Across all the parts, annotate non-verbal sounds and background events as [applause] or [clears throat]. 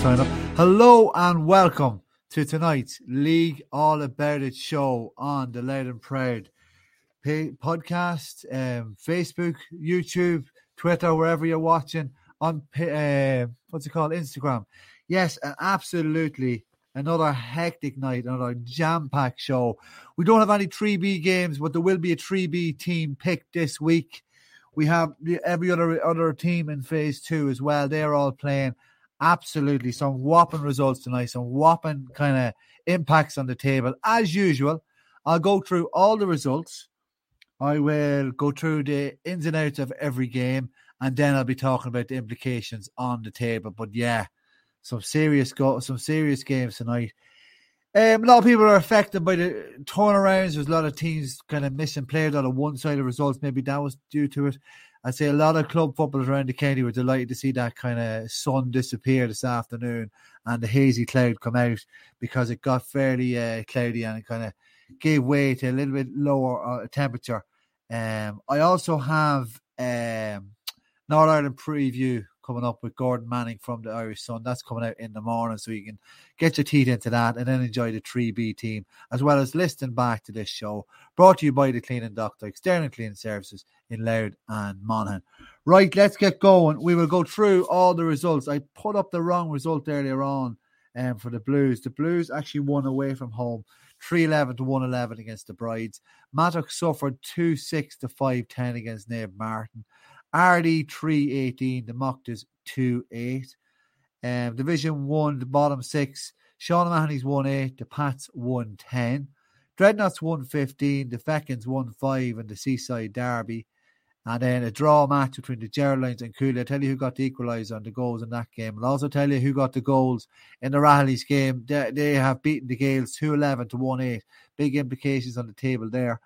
Sign up. Hello and welcome to tonight's League All About It show on the Loud and Proud podcast, um, Facebook, YouTube, Twitter, wherever you're watching on uh, what's it called, Instagram. Yes, absolutely another hectic night, another jam-packed show. We don't have any 3B games, but there will be a 3B team picked this week. We have every other other team in phase two as well. They're all playing absolutely some whopping results tonight, some whopping kind of impacts on the table. As usual, I'll go through all the results. I will go through the ins and outs of every game, and then I'll be talking about the implications on the table. But yeah, some serious go, some serious games tonight. Um, a lot of people are affected by the turnarounds. There's a lot of teams kind of missing players out of one-sided results. Maybe that was due to it. I'd say a lot of club footballers around the county were delighted to see that kind of sun disappear this afternoon and the hazy cloud come out because it got fairly uh, cloudy and it kind of gave way to a little bit lower uh, temperature. Um, I also have um, North Ireland preview coming up with Gordon Manning from the Irish Sun. That's coming out in the morning, so you can get your teeth into that and then enjoy the 3B team, as well as listening back to this show. Brought to you by the Cleaning Doctor, external cleaning services in Louth and Monaghan. Right, let's get going. We will go through all the results. I put up the wrong result earlier on um, for the Blues. The Blues actually won away from home. 311 to 111 against the Brides. Mattock suffered 2 6 to 5 10 against Naomh Mairtin. Ardee 318, the Mochtas 2 8. Um, Division 1, the bottom six. Sean Mahoney's 1 8, the Pats 1 10. Dreadnots 115, the Fechins 1 5, and the Seaside Derby. And then a draw match between the Geraldines and Cooley. I'll tell you who got the equaliser and the goals in that game. I'll also tell you who got the goals in the Rahilly's game. They, they have beaten the Gaels 2 11 to 1 8. Big implications on the table there.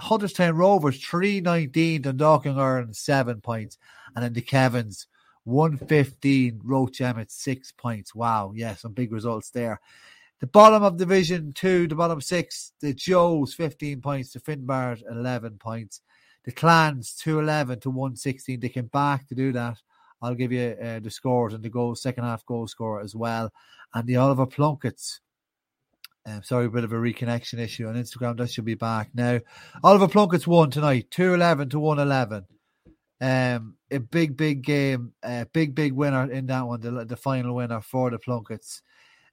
Hunterstown Rovers 319, Dundalk Ireland 7 points. And then the Kevins 115, Roche Emmets 6 points. Wow, yeah, some big results there. The bottom of Division 2, the bottom six, the Joes 15 points, the Finbars 11 points. The Clans 211 to 116. They came back to do that. I'll give you uh, the scores and the goal, second half goal score as well. And the Oliver Plunketts um, sorry, a bit of a reconnection issue on Instagram. That should be back now. Oliver Plunkett's won tonight, two eleven to one eleven. Um, a big, big game, a big, big winner in that one. The, the final winner for the Plunketts.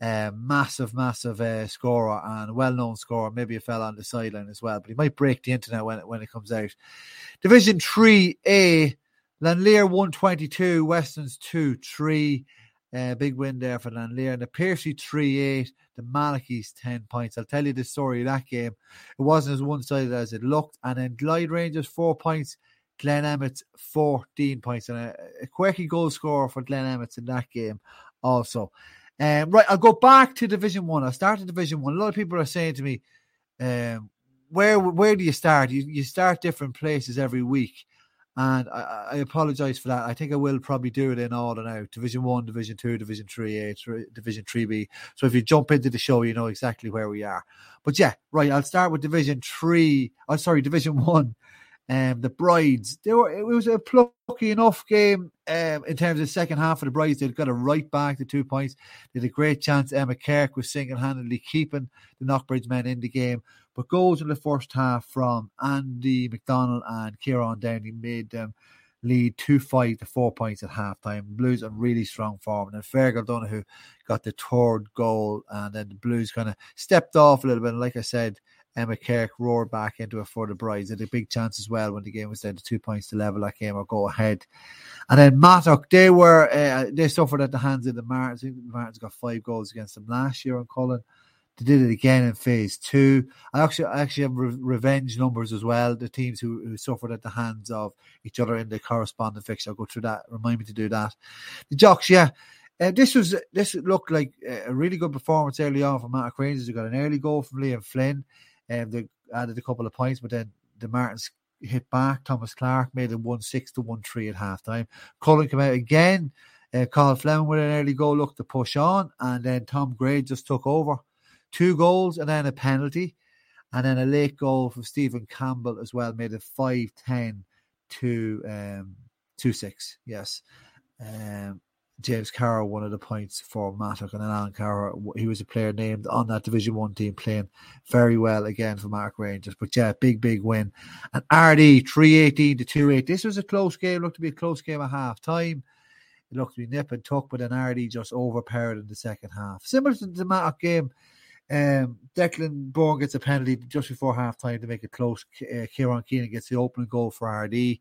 Uh, massive, massive uh, scorer and well-known scorer. Maybe a fell on the sideline as well, but he might break the internet when it, when it comes out. Division Three A, Lann Léire one twenty two, Westerns two three. Uh, big win there for Lann Léire. And the Piarsaigh 3 8, the Malachis 10 points. I'll tell you the story of that game. It wasn't as one sided as it looked. And then Glyde Rangers 4 points, Glen Emmets 14 points. And a, a quirky goal scorer for Glen Emmets in that game also. Um, right, I'll go back to Division 1. I'll start at Division 1. A lot of people are saying to me, um, where where do you start? You, you start different places every week and I, I apologize for that. I think I will probably do it in order now: Division One, Division Two, Division Three A, Division Three B. So if you jump into the show, you know exactly where we are. But yeah, right. I'll start with Division Three. Oh, sorry, [laughs] Division One. Um, the Brides. They were. It was a plucky enough game. Um, in terms of the second half of the Brides, they got it right back the two points. They had a great chance. Emma Kirk was single handedly keeping the Knockbridge men in the game. But goals in the first half from Andy McDonald and Kieran Downey made them lead 2 5 to 4 points at half time. Blues on really strong form. And then Fergal Donoghue got the third goal, and then the Blues kind of stepped off a little bit. And like I said, Emma Kirk roared back into it for the Brides. They had a big chance as well when the game was down to two points to level that game or go ahead. And then Mattock, they were uh, they suffered at the hands of the Martins. The Martins got five goals against them last year on Cullen. They did it again in phase two. I actually I actually have re- revenge numbers as well. The teams who, who suffered at the hands of each other in the corresponding fixture. I'll go through that. Remind me to do that. The Jocks, yeah. Uh, this was this looked like a really good performance early on from Mattock Rangers. They got an early goal from Liam Flynn, and um, they added a couple of points, but then the Martins hit back. Thomas Clark made it one six to one three at halftime. Cullen came out again. Uh, Carl Fleming with an early goal, looked to push on, and then Tom Gray just took over two goals and then a penalty, and then a late goal from Stephen Campbell as well made it 5 10 to um, 2 6, yes. Um, James Carroll one of the points for Mattock and then Alan Carroll. He was a player named on that Division One team, playing very well again for Mark Rangers. But yeah, big big win. And Ardee three eighteen to two eight. This was a close game. Looked to be a close game at half time. It looked to be nip and tuck, but then Ardee just overpowered in the second half. Similar to the Mattock game. Um, Declan Bourne gets a penalty just before half time to make it close. Uh, Kieran Keenan gets the opening goal for Ardee.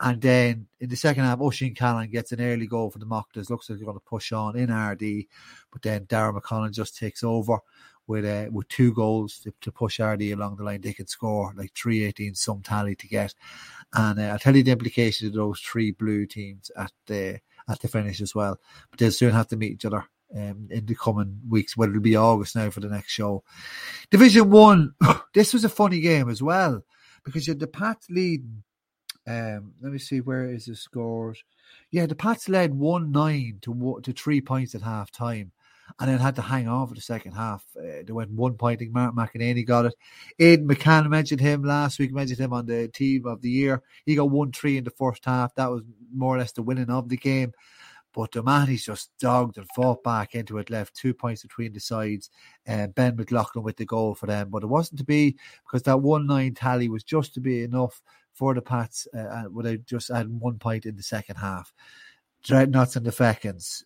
And then in the second half, Oisin Callan gets an early goal for the Mochtas. Looks like they're going to push on in Ardee, but then Darren McConnell just takes over with uh, with two goals to, to, push Ardee along the line. They can score like 318 some tally to get. And uh, I'll tell you the implications of those three blue teams at the at the finish as well. But they'll soon have to meet each other um, in the coming weeks, whether it'll be August now for the next show. Division one, [sighs] this was a funny game as well because you had the Pats leading um, let me see where is the scores. Yeah, the Pats led one nine to to three points at half time, and then had to hang on for the second half. Uh, they went one point. I think McEnany got it. Aidan McCann mentioned him last week. Mentioned him on the team of the year. He got one three in the first half. That was more or less the winning of the game. But he's just dogged and fought back into it, left two points between the sides. Uh, ben McLaughlin with the goal for them. But it wasn't to be because that 1 9 tally was just to be enough for the Pats uh, uh, without just adding one point in the second half. Dreadnots and the Fechins.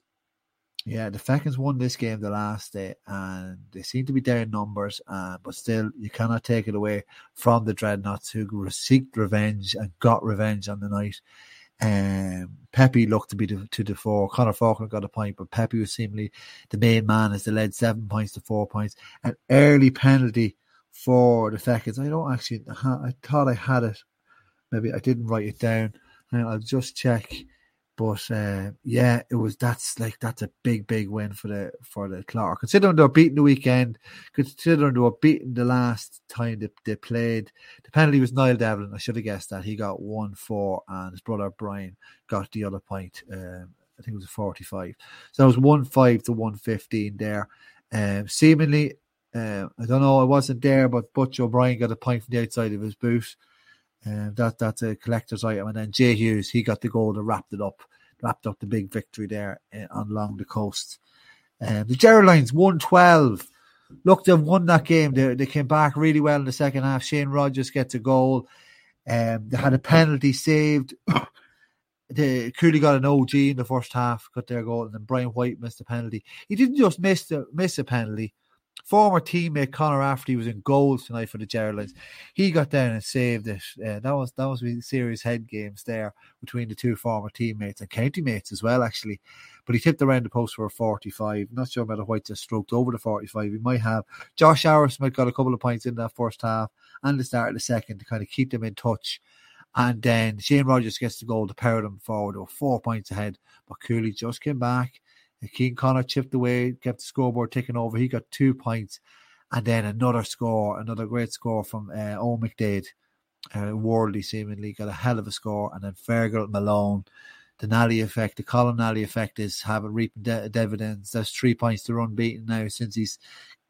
Yeah, the Fechins won this game the last day, and they seem to be in numbers, uh, but still, you cannot take it away from the Dreadnots who seeked revenge and got revenge on the night. Um, Pepe looked to be to, to the four. Connor Faulkner got a point, but Pepe was seemingly the main man as they led seven points to four points. An early penalty for the seconds. I don't actually, I thought I had it Maybe I didn't write it down. I'll just check. But uh, yeah, it was that's like that's a big, big win for the for the Clark. Considering they were beating the weekend, considering they were beating the last time they, they played, the penalty was Niall Devlin. I should have guessed that he got one four, and his brother Brian got the other point. Um, I think it was a forty-five. So it was one five to one fifteen there. Um, seemingly, uh, I don't know. I wasn't there, but Butch O'Brien got a point from the outside of his boot. Um, that that's a collector's item. And then Jay Hughes, he got the goal that wrapped it up, wrapped up the big victory there uh, along the coast. Um, the Geraldines 112. Look, they've won that game. They, they came back really well in the second half. Shane Rogers gets a goal. Um, they had a penalty saved. [coughs] they Cooley got an OG in the first half, got their goal, and then Brian White missed a penalty. He didn't just miss the miss a penalty. Former teammate Connor Rafferty was in goals tonight for the Geraldines. He got down and saved it. Uh, that was that was serious head games there between the two former teammates and county mates as well, actually. But he tipped around the post for a 45. Not sure whether White just stroked over the 45. He might have. Josh Harris might got a couple of points in that first half and the start of the second to kind of keep them in touch. And then Shane Rogers gets the goal to power them forward. Were four points ahead, but Cooley just came back Keane Connor chipped away, kept the scoreboard ticking over. He got two points. And then another score, another great score from uh, Owen McDade. Uh, Worldly seemingly got a hell of a score. And then Fergal Malone. The Nally effect, the Colin Nally effect is having reaping de- dividends. That's three points to run unbeaten now since he's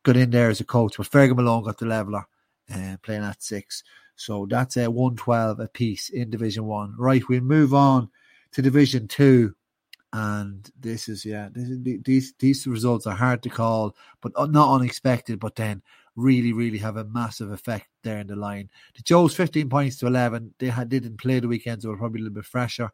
got in there as a coach. But Fergal Malone got the leveler uh, playing at six. So that's a uh, 112 apiece in Division 1. Right, we move on to Division 2 and this is yeah this is, these these results are hard to call but not unexpected but then really really have a massive effect there in the line the joes 15 points to 11 they had didn't play the weekend so were probably a little bit fresher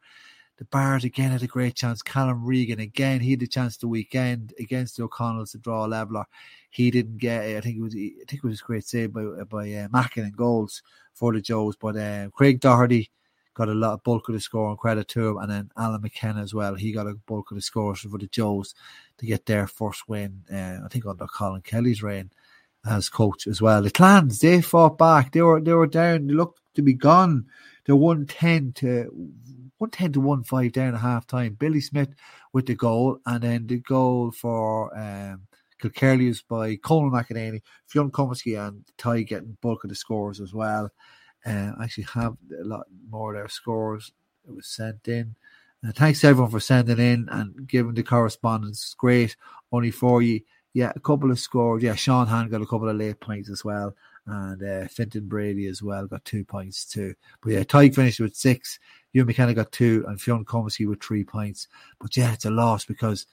the Bars again had a great chance. Callum Regan again, he had a chance the weekend against the O'Connells to draw a leveler. He didn't get it. I think it was I think it was a great save by by uh, Mackin and goals for the Joes. But uh, Craig Doherty got a lot of bulk of the score and credit to him. And then Alan McKenna as well. He got a bulk of the scores for the Joes to get their first win. Uh, I think under Colin Kelly's reign as coach as well. The Clans they fought back. They were they were down. They looked to be gone. They're one ten to one ten to one five down at half time. Billy Smith with the goal, and then the goal for um, Kilkerley was by Colin McEnany, Fionn Comiskey, and Ty getting bulk of the scores as well. Uh, actually have a lot more of their scores that was sent in. Uh, thanks everyone for sending in and giving the correspondence. Great. Only for you. Yeah, a couple of scores. Yeah, Sean Han got a couple of late points as well. And uh, Fintan Brady as well got two points too. But yeah, Tyke finished with six. Hugh McKenna got two, and Fionn Comiskey with three points. But yeah, it's a loss because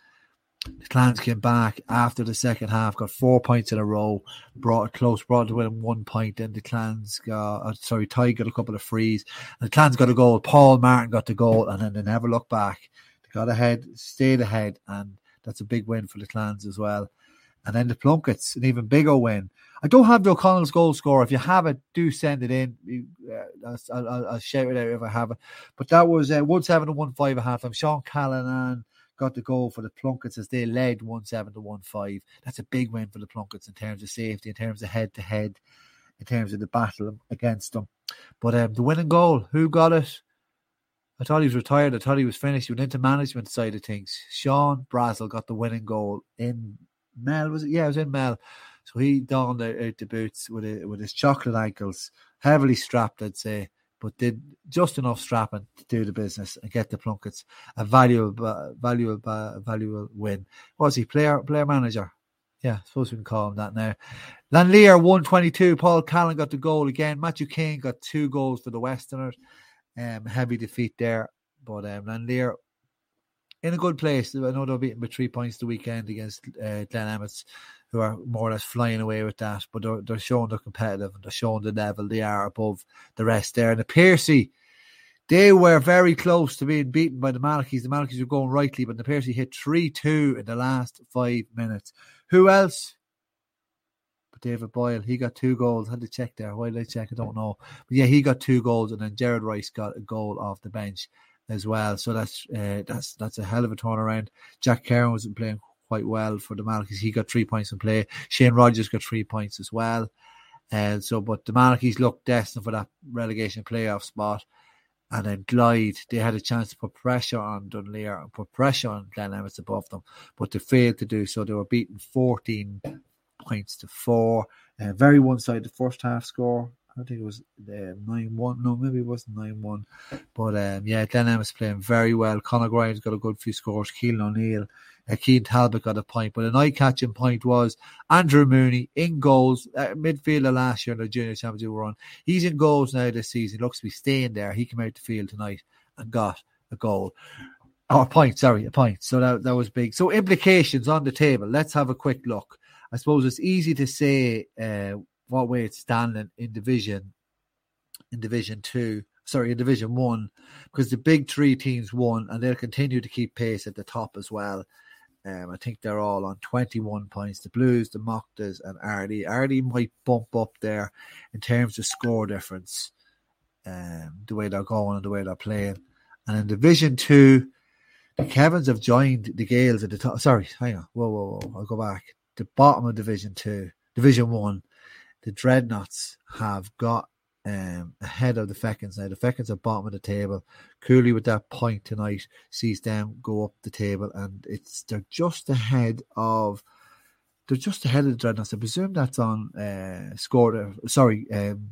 the Clans came back after the second half, got four points in a row, brought it close, brought it to within one point. Then the Clans got, uh, sorry, Ty got a couple of frees, and the Clans got a goal. Paul Martin got the goal, and then they never looked back. They got ahead, stayed ahead, and that's a big win for the Clans as well. And then the Plunketts, an even bigger win. I don't have the O'Connell's goal score. If you have it, do send it in. Uh, I'll, I'll, I'll, shout it out if I have it. But that was uh, 1 7 and 1 5 at half time. Sean Callanan got the goal for the Plunketts as they led 1 7 to 1 5. That's a big win for the Plunketts in terms of safety, in terms of head to head, in terms of the battle against them. But um, the winning goal, who got it? I thought he was retired. I thought he was finished. He went into management side of things. Sean Brazel got the winning goal in Mell, was it? Yeah, it was in Mell. So he donned out, the boots with a, with his chocolate ankles, heavily strapped, I'd say, but did just enough strapping to do the business and get the Plunketts a valuable, valuable, valuable win. What was he player player manager? Yeah, I suppose we can call him that now. Lann Léire 122. Paul Callan got the goal again. Matthew Kane got two goals for the Westerners. Um, heavy defeat there, but um, Lann Léire in a good place. I know they're beating by three points the weekend against uh, Glen Emmets, who are more or less flying away with that. But they're, they're showing they're competitive and they're showing the level they are above the rest there. And the Piarsaigh, they were very close to being beaten by the Malachis. The Malachis were going rightly, but the Piarsaigh hit 3 2 in the last five minutes. Who else? But David Boyle, he got two goals. I had to check there. Why did I check? I don't know. But yeah, he got two goals, and then Jared Rice got a goal off the bench as well. So that's uh, that's that's a hell of a turnaround. Jack Karen was playing quite well for the Malachis. He got three points in play. Shane Rogers got three points as well. And uh, so, but the Malachis looked destined for that relegation playoff spot. And then Glyde, they had a chance to put pressure on Dunleer and put pressure on Glen above them, but they failed to do so. They were beaten 14 points to four. Uh, very one sided first half score. I think it was uh, nine one. No, maybe it wasn't nine one. But um, yeah, Glen Emmets playing very well. Conor Grimes got a good few scores. Keelan O'Neill, uh, Keane Talbot got a point. But an eye-catching point was Andrew Mooney in goals. Uh, midfielder last year in the junior championship run. He's in goals now this season. Looks to be staying there. He came out the field tonight and got a goal. Or oh, a point, sorry, a point. So that, that was big. So implications on the table. Let's have a quick look. I suppose it's easy to say uh, what way it's standing in division in division two sorry in division one because the big three teams won and they'll continue to keep pace at the top as well um, I think they're all on 21 points. The Blues, the Mochtas, and Ardee. Ardee might bump up there in terms of score difference, um, the way they're going and the way they're playing. And in Division 2, the Kevins have joined the Gaels at the top. Sorry, hang on. Whoa, whoa, whoa. I'll go back. The bottom of Division 2, Division 1 the Dreadnots have got um, ahead of the Fechins now. The Fechins are bottom of the table. Cooley with that point tonight sees them go up the table, and it's they're just ahead of they're just ahead of the Dreadnots. I presume that's on uh, score. Sorry, um,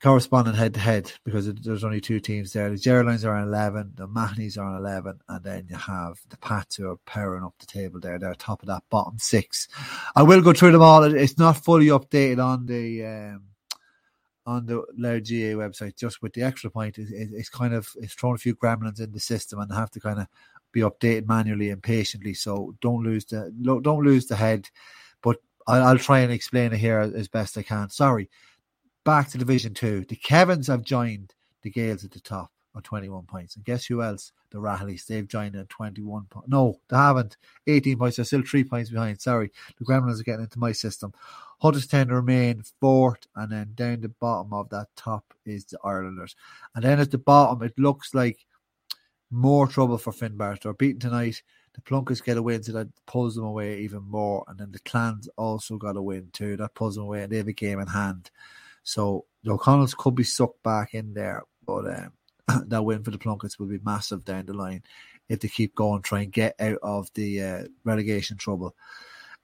corresponding head to head because there's only two teams there. The Geraldines are on 11, the Mahonys are on 11, and then you have the Pats who are powering up the table there. They're top of that bottom six. I will go through them all. It's not fully updated on the. Um, on the Laird GA website, just with the extra point, it, it, it's kind of it's thrown a few gremlins in the system, and they have to kind of be updated manually and patiently. So don't lose the don't lose the head. But I'll, I'll try and explain it here as best I can. Sorry, back to Division Two. The Kevins have joined the Gaels at the top on 21 points. And guess who else? The Rahillys. They've joined at 21 points. No, they haven't. 18 points. They're still three points behind. Sorry. The Gremlins are getting into my system. Hunterstown remain fourth, and then down the bottom of that top is the Irelanders. And then at the bottom, it looks like more trouble for Finbarr. They're beaten tonight. The Plunketts get a win, so that pulls them away even more. And then the Clans also got a win too. That pulls them away, and they have a game in hand. So the O'Connells could be sucked back in there, but um, [clears throat] that win for the Plunketts will be massive down the line if they keep going, try and get out of the uh, relegation trouble.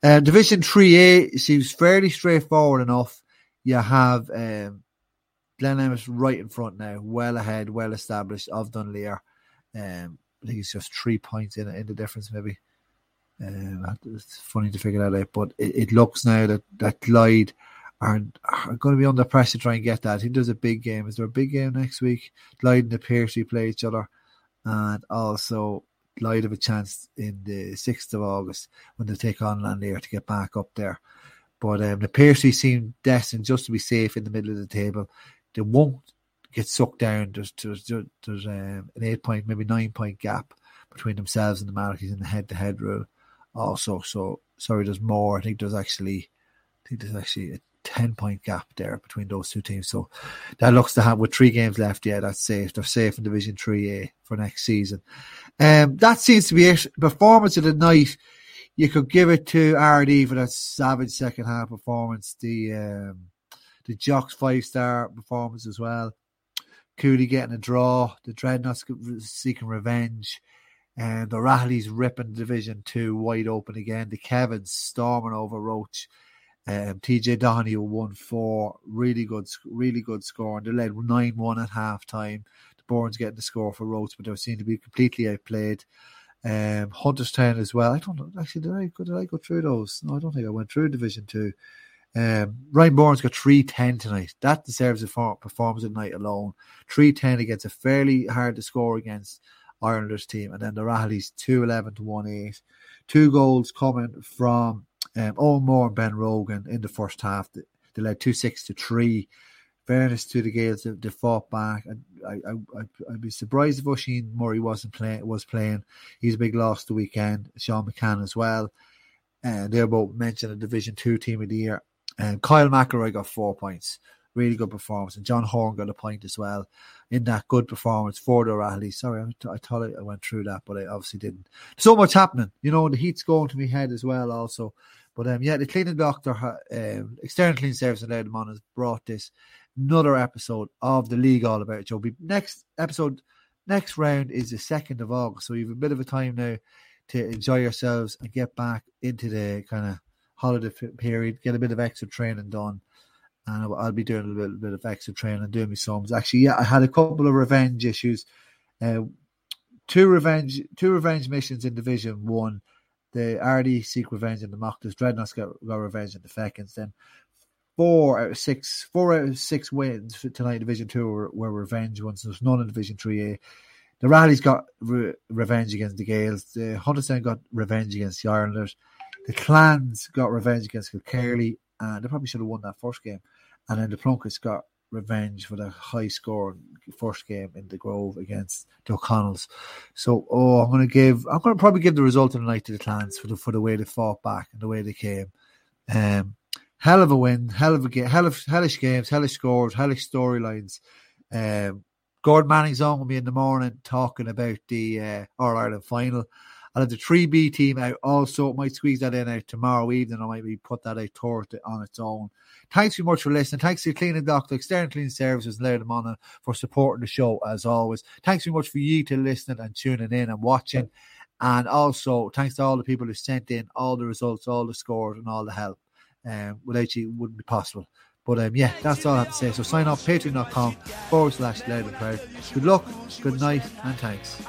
Uh, Division 3A seems fairly straightforward enough. You have um, Glen Emmets right in front now, well ahead, well established of Dunleer. Um, I think it's just three points in, in the difference, maybe. Um, it's funny to figure that out, but it, it looks now that, that Glyde are, are going to be under pressure to try and get that. I think there's a big game. Is there a big game next week? Glyde and the Piarsaigh play each other, and also Glyde have a chance in the 6th of August when they take on Lann Léire to get back up there. But um, the Piarsaigh seem destined just to be safe in the middle of the table. They won't get sucked down. There's, there's, there's um, an eight point, maybe nine point gap between themselves and the Malachis in the head to head rule. Also, so sorry, there's more. I think there's actually, I think there's actually a 10 point gap there between those two teams. So that looks to have, with three games left, yeah, that's safe. They're safe in Division 3A for next season. Um, that seems to be it. Performance of the night, you could give it to Ardee for that savage second half performance. The, um, the Jocks five star performance as well. Cooley getting a draw. The Dreadnots seeking revenge. And the Rahleys ripping Division 2 wide open again. The Kevins storming over Roche. Um, TJ Doherty won four. Really good, really good score. And they led 9 1 at half time. The Bournes getting the score for Roche, but they seem to be completely outplayed. Um, Hunterstown as well. I don't know. Actually, did I, did I go through those? No, I don't think I went through Division 2. Um, Ryan Bourne's got 310 tonight. That deserves a performance at night alone. 310 against a fairly hard to score against Irelanders team. And then the Rahleys 211 to 1 8. Two goals coming from um, Owen Moore and Ben Rogan in the first half. They, led 2 6 to 3. Fairness to the Gaels, they, they fought back. And I, I, would be surprised if Oisin Murray wasn't playing. Was playing. He's a big loss the weekend. Sean McCann as well. And they're both mentioned a Division Two team of the year. And Kyle McElroy got four points. Really good performance. And John Horn got a point as well in that good performance for the. Sorry, I, I thought I went through that, but I obviously didn't. So much happening. You know, the heat's going to my head as well, also. But um, yeah, the cleaning doctor, um, external cleaning service in Loudon has brought this another episode of the league all about Joe. Next episode, next round is the second of August, so you have a bit of a time now to enjoy yourselves and get back into the kind of holiday period, get a bit of extra training done. And I'll be doing a little bit of extra training, and doing me sums. Actually, yeah, I had a couple of revenge issues. Uh, two revenge, two revenge missions in Division One. The Ardee seek revenge in the Mochtas. Dreadnots got, got revenge in the Fechins. Then four out of six, four out of six wins for tonight. Division Two were, were revenge ones. There's none in Division Three A. The Rahleys got re- revenge against the Gaels. The Hunterstown got revenge against the Islanders. The Clans got revenge against Kilkerley, and they probably should have won that first game. And then the Plunketts got revenge for the high score first game in the Grove against the O'Connells. So, oh, I'm going to give, I'm going to probably give the result of the night to the Clans for the for the way they fought back and the way they came. Um, hell of a win, hell of a game, hell of hellish games, hellish scores, hellish storylines. Um, Gordon Manning's on with me in the morning talking about the uh, All Ireland final. I'll have the 3B team out also. Might squeeze that in out tomorrow evening. I might be put that out Thursday on its own. Thanks very much for listening. Thanks to Cleaning Doctor, External Cleaning Services, and them on for supporting the show as always. Thanks very much for you to listening and tuning in and watching. And also, thanks to all the people who sent in all the results, all the scores, and all the help. Um, without you, it wouldn't be possible. But um, yeah, that's all I have to say. So sign off patreon.com forward slash loud and proud. Good luck, good night, and thanks.